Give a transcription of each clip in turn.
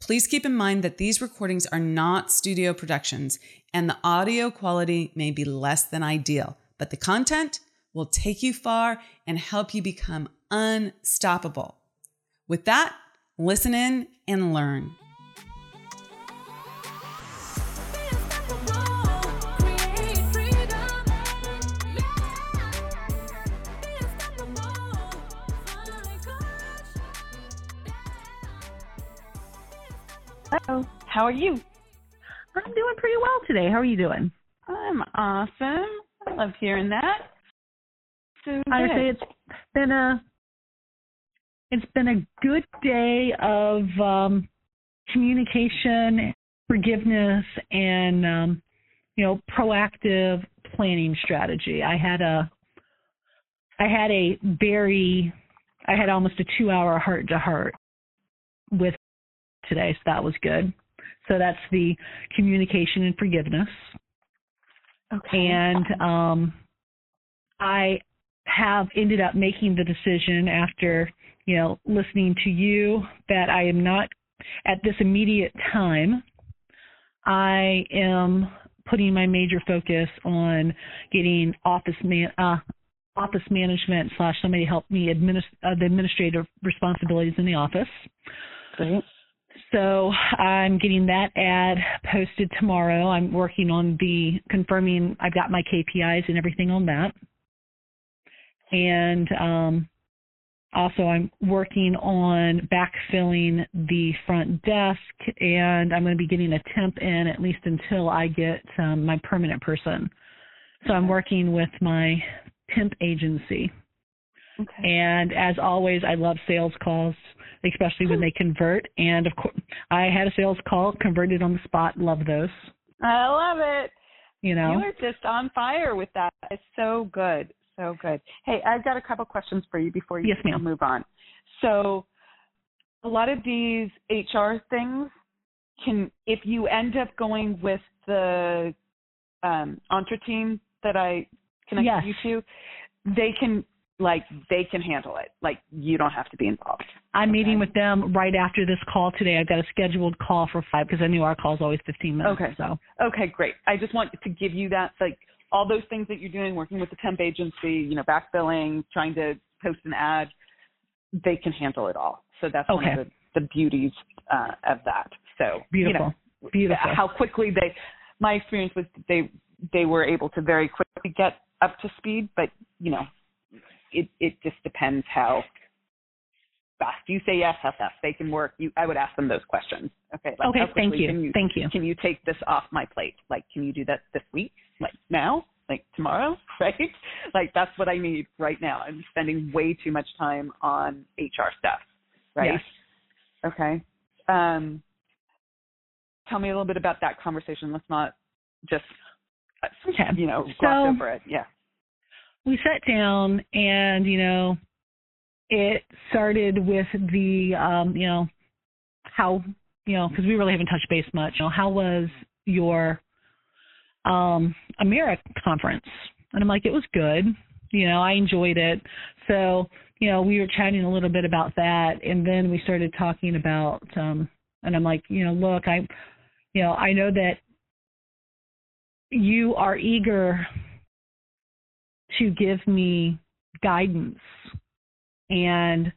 Please keep in mind that these recordings are not studio productions and the audio quality may be less than ideal, but the content will take you far and help you become unstoppable. With that, listen in and learn. Hello. How are you? I'm doing pretty well today. How are you doing? I'm awesome. I love hearing that. So I would say it's been a it's been a good day of um, communication, forgiveness, and um, you know proactive planning strategy. I had a I had a very I had almost a two hour heart to heart with today, so that was good. So that's the communication and forgiveness. Okay. And um, I have ended up making the decision after, you know, listening to you that I am not at this immediate time. I am putting my major focus on getting office man uh, office management slash somebody help me administ- uh, the administrative responsibilities in the office. Great. So I'm getting that ad posted tomorrow. I'm working on the confirming I've got my KPIs and everything on that. And um, also I'm working on backfilling the front desk and I'm going to be getting a temp in at least until I get um, my permanent person. So I'm working with my temp agency. Okay. And as always, I love sales calls, especially when they convert. And of course, I had a sales call, converted on the spot. Love those. I love it. You know, You are just on fire with that. It's so good. So good. Hey, I've got a couple questions for you before you Yes, ma'am. move on. So a lot of these HR things can if you end up going with the um entre team that I connected Yes. you to, they can like they can handle it. Like you don't have to be involved. I'm meeting with them right after this call today. I've got a scheduled call for five because I knew our call is always 15 minutes. Okay. So Okay, great. I just want to give you that, like all those things that you're doing, working with the temp agency, you know, backfilling, trying to post an ad, they can handle it all. So that's one of the, the beauties uh, of that. So beautiful, you know, beautiful. how quickly they. My experience was they they were able to very quickly get up to speed, but you know, it it just depends how fast you say yes, how fast they can work. You, I would ask them those questions. Okay. Like okay, thank you. Can you Thank you. can you take this off my plate? Like, can you do that this week? Like now? Like tomorrow? Right? Like that's what I need right now. I'm spending way too much time on HR stuff. Right? Yes. Okay. Um, tell me a little bit about that conversation. Let's not just, uh, Okay. you know, gloss So- over it. Yeah. We sat down and you know it started with the um you know how you know because we really haven't touched base much you know how was your um Amira conference? And i'm like it was good. You know i enjoyed it. So you know we were chatting a little bit about that and then we started talking about um and i'm like you know look i you know i know that you are eager to give me guidance and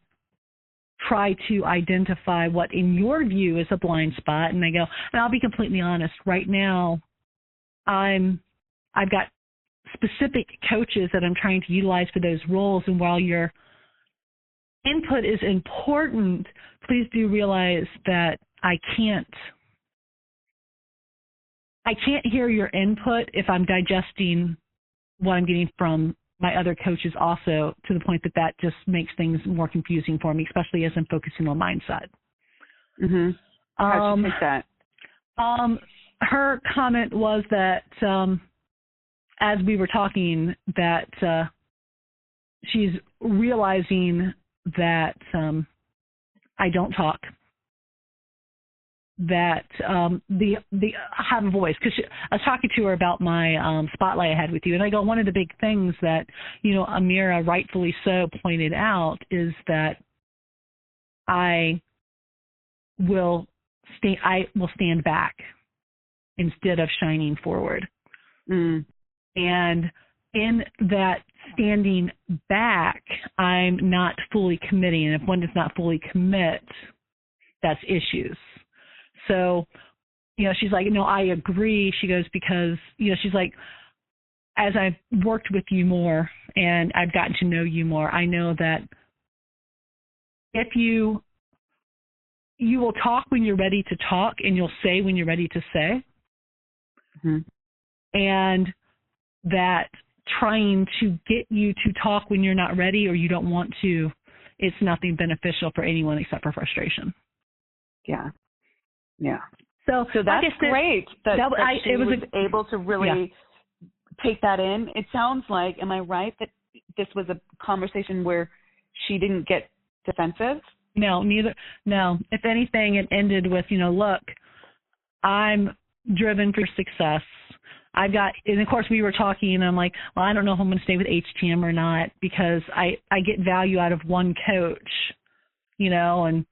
try to identify what in your view is a blind spot. And I go and I'll be completely honest right now I'm I've got specific coaches that I'm trying to utilize for those roles. And while your input is important please do realize that I can't I can't hear your input if I'm digesting what I'm getting from my other coaches also to the point that that just makes things more confusing for me, especially as I'm focusing on mindset. Mhm. How'd Um, you take that? Um, her comment was that um, as we were talking, that uh, she's realizing that um, I don't talk. That um, the the have a voice because I was talking to her about my um, spotlight I had with you, and I go one of the big things that you know Amira rightfully so pointed out is that I will stay I will stand back instead of shining forward. Mm. And in that standing back, I'm not fully committing. And if one does not fully commit, that's issues. So, you know, she's like, no, I agree. She goes, because, you know, she's like, as I've worked with you more and I've gotten to know you more, I know that if you you will talk when you're ready to talk and you'll say when you're ready to say. Mm-hmm. And that trying to get you to talk when you're not ready or you don't want to, it's nothing beneficial for anyone except for frustration. Yeah. Yeah. So, so that's like said, great that, that, that I, she it was, was able to really yeah. take that in. It sounds like, am I right, that this was a conversation where she didn't get defensive? No, neither. No. If anything, it ended with, you know, look, I'm driven for success. I've got, and of course we were talking, and I'm like, well, I don't know if I'm going to stay with HTM or not because I I get value out of one coach, you know, and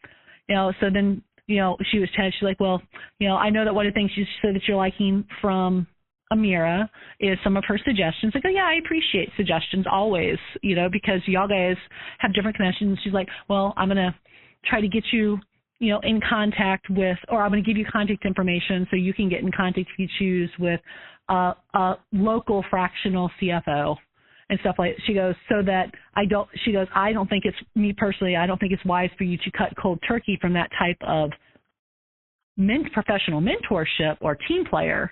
you know, so then you know she was telling, she's like, well, you know, I know that one of the things she said that you're liking from Amira is some of her suggestions. Like, oh yeah, I appreciate suggestions always, you know, because y'all guys have different connections. She's like, well, I'm gonna try to get you you know, in contact with, or I'm going to give you contact information so you can get in contact if you choose with uh, a local fractional CFO and stuff like. She goes so that I don't. She goes, I don't think it's me personally. I don't think it's wise for you to cut cold turkey from that type of men, professional mentorship or team player.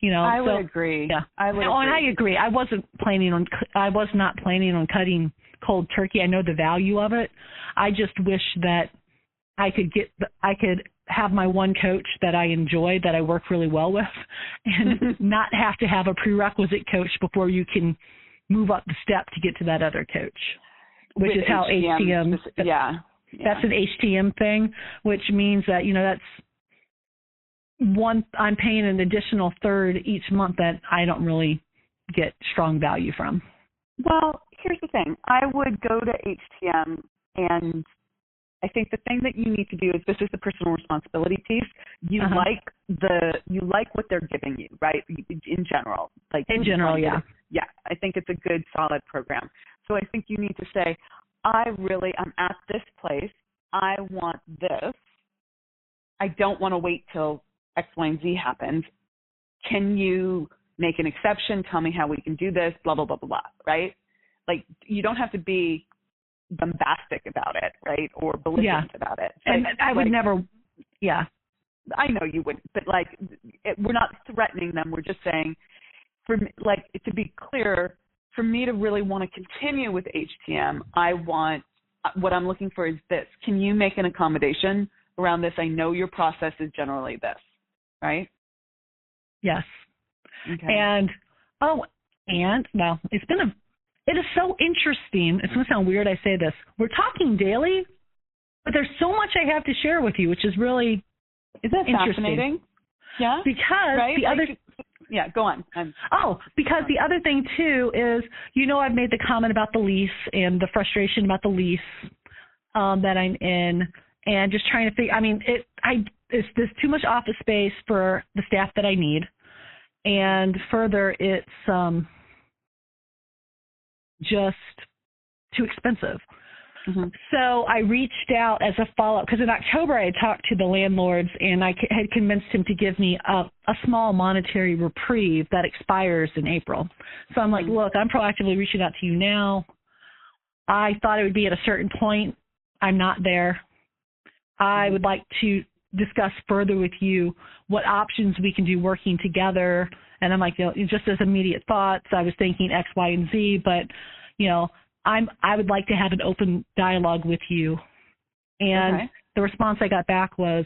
You know, I so, would agree. Yeah, I would. Oh, agree. and I agree. I wasn't planning on. I was not planning on cutting cold turkey. I know the value of it. I just wish that I could get I could have my one coach that I enjoy that I work really well with and not have to have a prerequisite coach before you can move up the step to get to that other coach. Which With is how HTM, HTM yeah, yeah. that's an HTM thing, which means that, you know, that's one I'm paying an additional third each month that I don't really get strong value from. Well, here's the thing. I would go to HTM and I think the thing that you need to do is this is the personal responsibility piece. You Uh-huh. like the you like what they're giving you, right? In general, like In general, want to yeah. yeah. I think it's a good solid program. So I think you need to say, I really I'm at this place. I want this. I don't want to wait till X, Y, and Z happens. Can you make an exception? Tell me how we can do this. Blah blah blah blah blah. Right? Like you don't have to be bombastic about it, right? Or belligerent Yeah. about it. And I would like, never yeah. I know you wouldn't, but like, it, we're not threatening them. We're just saying, for like, to be clear, for me to really want to continue with HTM, I want what I'm looking for is this. Can you make an accommodation around this? I know your process is generally this, right? Yes. Okay. And oh, and well, it's been a it is so interesting. It's gonna sound weird I say this. We're talking daily, but there's so much I have to share with you, which is really is that fascinating? Yeah. because Right. the other yeah. Go on. I'm, Oh, because the other thing too is, you know, I've made the comment about the lease and the frustration about the lease um, that I'm in, and just trying to figure. I mean, it. I it's there's too much office space for the staff that I need, and further, it's um just too expensive. mhm. So I reached out as a follow up because in October I had talked to the landlords and I c- had convinced him to give me a, a small monetary reprieve that expires in April. So I'm like, Mhm. look, I'm proactively reaching out to you now. I thought it would be at a certain point. I'm not there. I would like to discuss further with you what options we can do working together. And I'm like, you know, just as immediate thoughts, I was thinking X, Y, and Z, but you know, I'm I would like to have an open dialogue with you. And Okay. the response I got back was,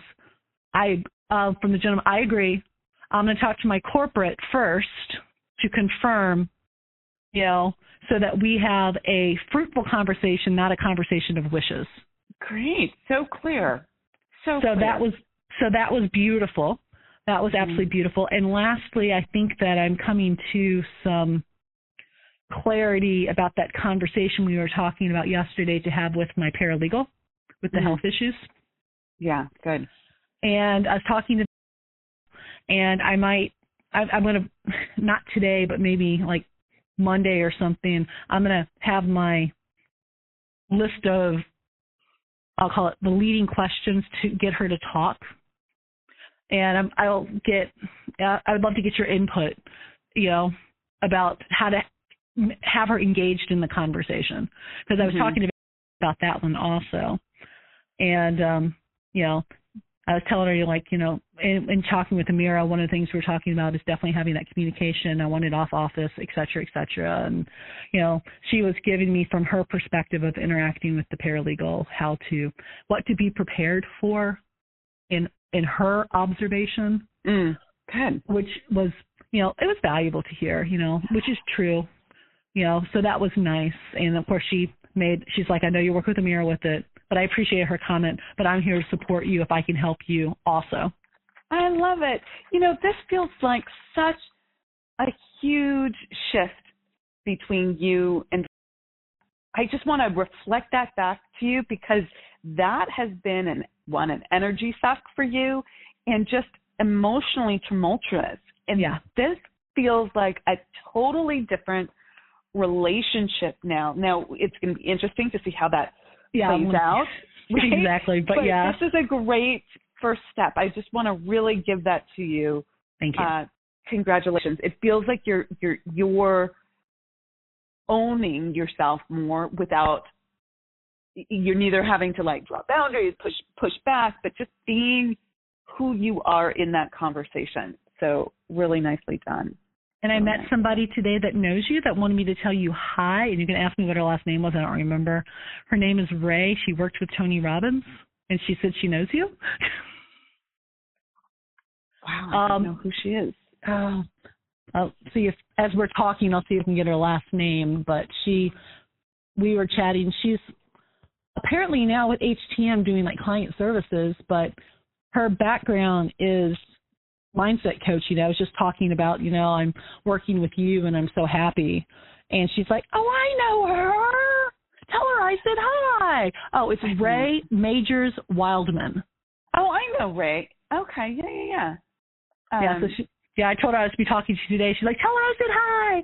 I uh, from the gentleman. I agree. I'm going to talk to my corporate first to confirm, you know, so that we have a fruitful conversation, not a conversation of wishes. Great. So clear. So, so that was so that was beautiful. That was absolutely mm-hmm. beautiful. And lastly, I think that I'm coming to some clarity about that conversation we were talking about yesterday to have with my paralegal with the mm-hmm. health issues. Yeah, good. And I was talking to, and I might, I, I'm going to, not today, but maybe like Monday or something, I'm going to have my list of, I'll call it the leading questions to get her to talk. And I'm, I'll get, uh, I would love to get your input, you know, about how to have her engaged in the conversation because I was mm-hmm. talking about that one also, and um, you know, I was telling her you like you know, in, in talking with Amira, one of the things we are talking about is definitely having that communication. I wanted off office, et cetera, et cetera, and you know, she was giving me from her perspective of interacting with the paralegal how to what to be prepared for in in her observation. Mm, good. Which was you know, it was valuable to hear, you know, which is true you know, so that was nice. And of course, she made, she's like, I know you work with Amira with it, but I appreciate her comment, but I'm here to support you if I can help you also. I love it. You know, this feels like such a huge shift between you and I just want to reflect that back to you because that has been an one an energy suck for you and just emotionally tumultuous. And yeah. this feels like a totally different relationship now. Now it's going to be interesting to see how that yeah, plays out. Right? Exactly, but, but, yeah, this is a great first step. I just want to really give that to you. Thank you. Uh, congratulations. It feels like you're you're you're owning yourself more without you're neither having to like draw boundaries, push push back, but just being who you are in that conversation. So really nicely done. And I met somebody today that knows you that wanted me to tell you hi, and you can ask me what her last name was. I don't remember. Her name is Ray. She worked with Tony Robbins, and she said she knows you. wow, I don't um, know who she is. Uh, I'll see if, as we're talking, I'll see if I can get her last name. But she, we were chatting. She's apparently now with HTM doing like client services, but her background is mindset coaching. I was just talking about, you know, I'm working with you and I'm so happy. And she's like, Oh, I know her. Tell her I said hi. Oh, it's Ray Majors Wildman. Oh, I know Ray. Okay, yeah, yeah, yeah. Um, yeah, so um, she, yeah, I told her I was to be talking to you today. She's like, Tell her I said hi.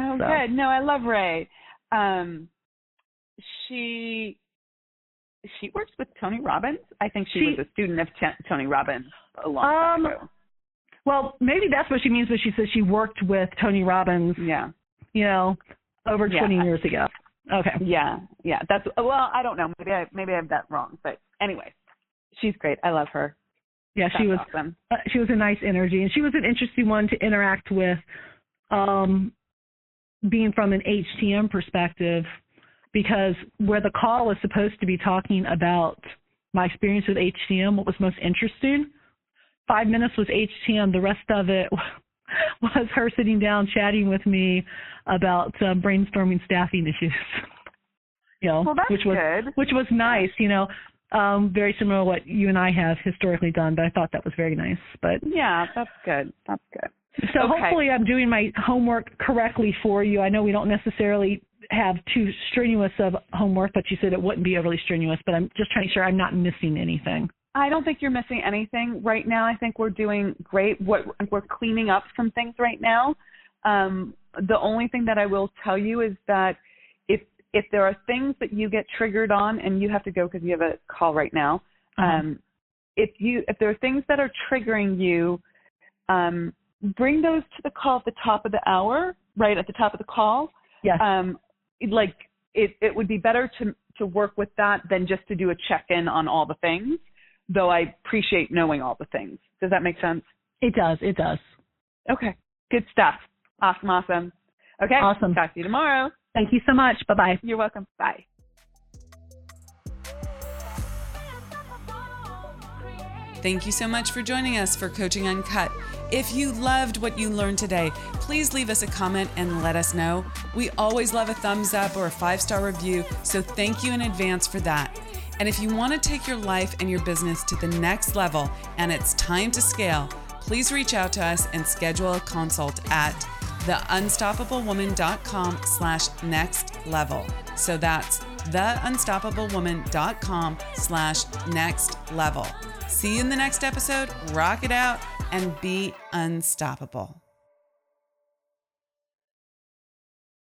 Oh, so. good. No, I love Ray. Um, she she works with Tony Robbins. I think she, she was a student of T- Tony Robbins a long um, time ago. Well, maybe that's what she means when she says she worked with Tony Robbins. Yeah. You know, over yeah. 20 years ago. Okay. Yeah, yeah. That's well, I don't know. Maybe I maybe I have that wrong, but anyway, she's great. I love her. Yeah, That's she was. Awesome. Uh, she was a nice energy, and she was an interesting one to interact with. Um, being from an HTM perspective, because where the call was supposed to be talking about my experience with HTM, what was most interesting five minutes was HTM. The rest of it was her sitting down chatting with me about uh, brainstorming staffing issues. you know, well, which was good. which was nice. You know, um, very similar to what you and I have historically done, but I thought that was very nice. But yeah, that's good. That's good. So okay. hopefully I'm doing my homework correctly for you. I know we don't necessarily have too strenuous of homework, but you said it wouldn't be overly strenuous. But I'm just trying to make sure I'm not missing anything. I don't think you're missing anything right now. I think we're doing great. What we're cleaning up some things right now. Um, the only thing that I will tell you is that if if there are things that you get triggered on, and you have to go because you have a call right now. Uh-huh. Um, if you if there are things that are triggering you, um, bring those to the call at the top of the hour, right at the top of the call. Yes. Um, like it it would be better to to work with that than just to do a check in on all the things though I appreciate knowing all the things. Does that make sense? It does. It does. Okay. Good stuff. Awesome. Awesome. Okay. Awesome. Talk to you tomorrow. Thank you so much. Bye bye. You're welcome. Bye. Thank you so much for joining us for Coaching Uncut. If you loved what you learned today, please leave us a comment and let us know. We always love a thumbs up or a five star review, so thank you in advance for that. And if you want to take your life and your business to the next level and it's time to scale, please reach out to us and schedule a consult at theunstoppablewoman.com slash next level. So that's theunstoppablewoman.com slash next level. See you in the next episode. Rock it out and be unstoppable.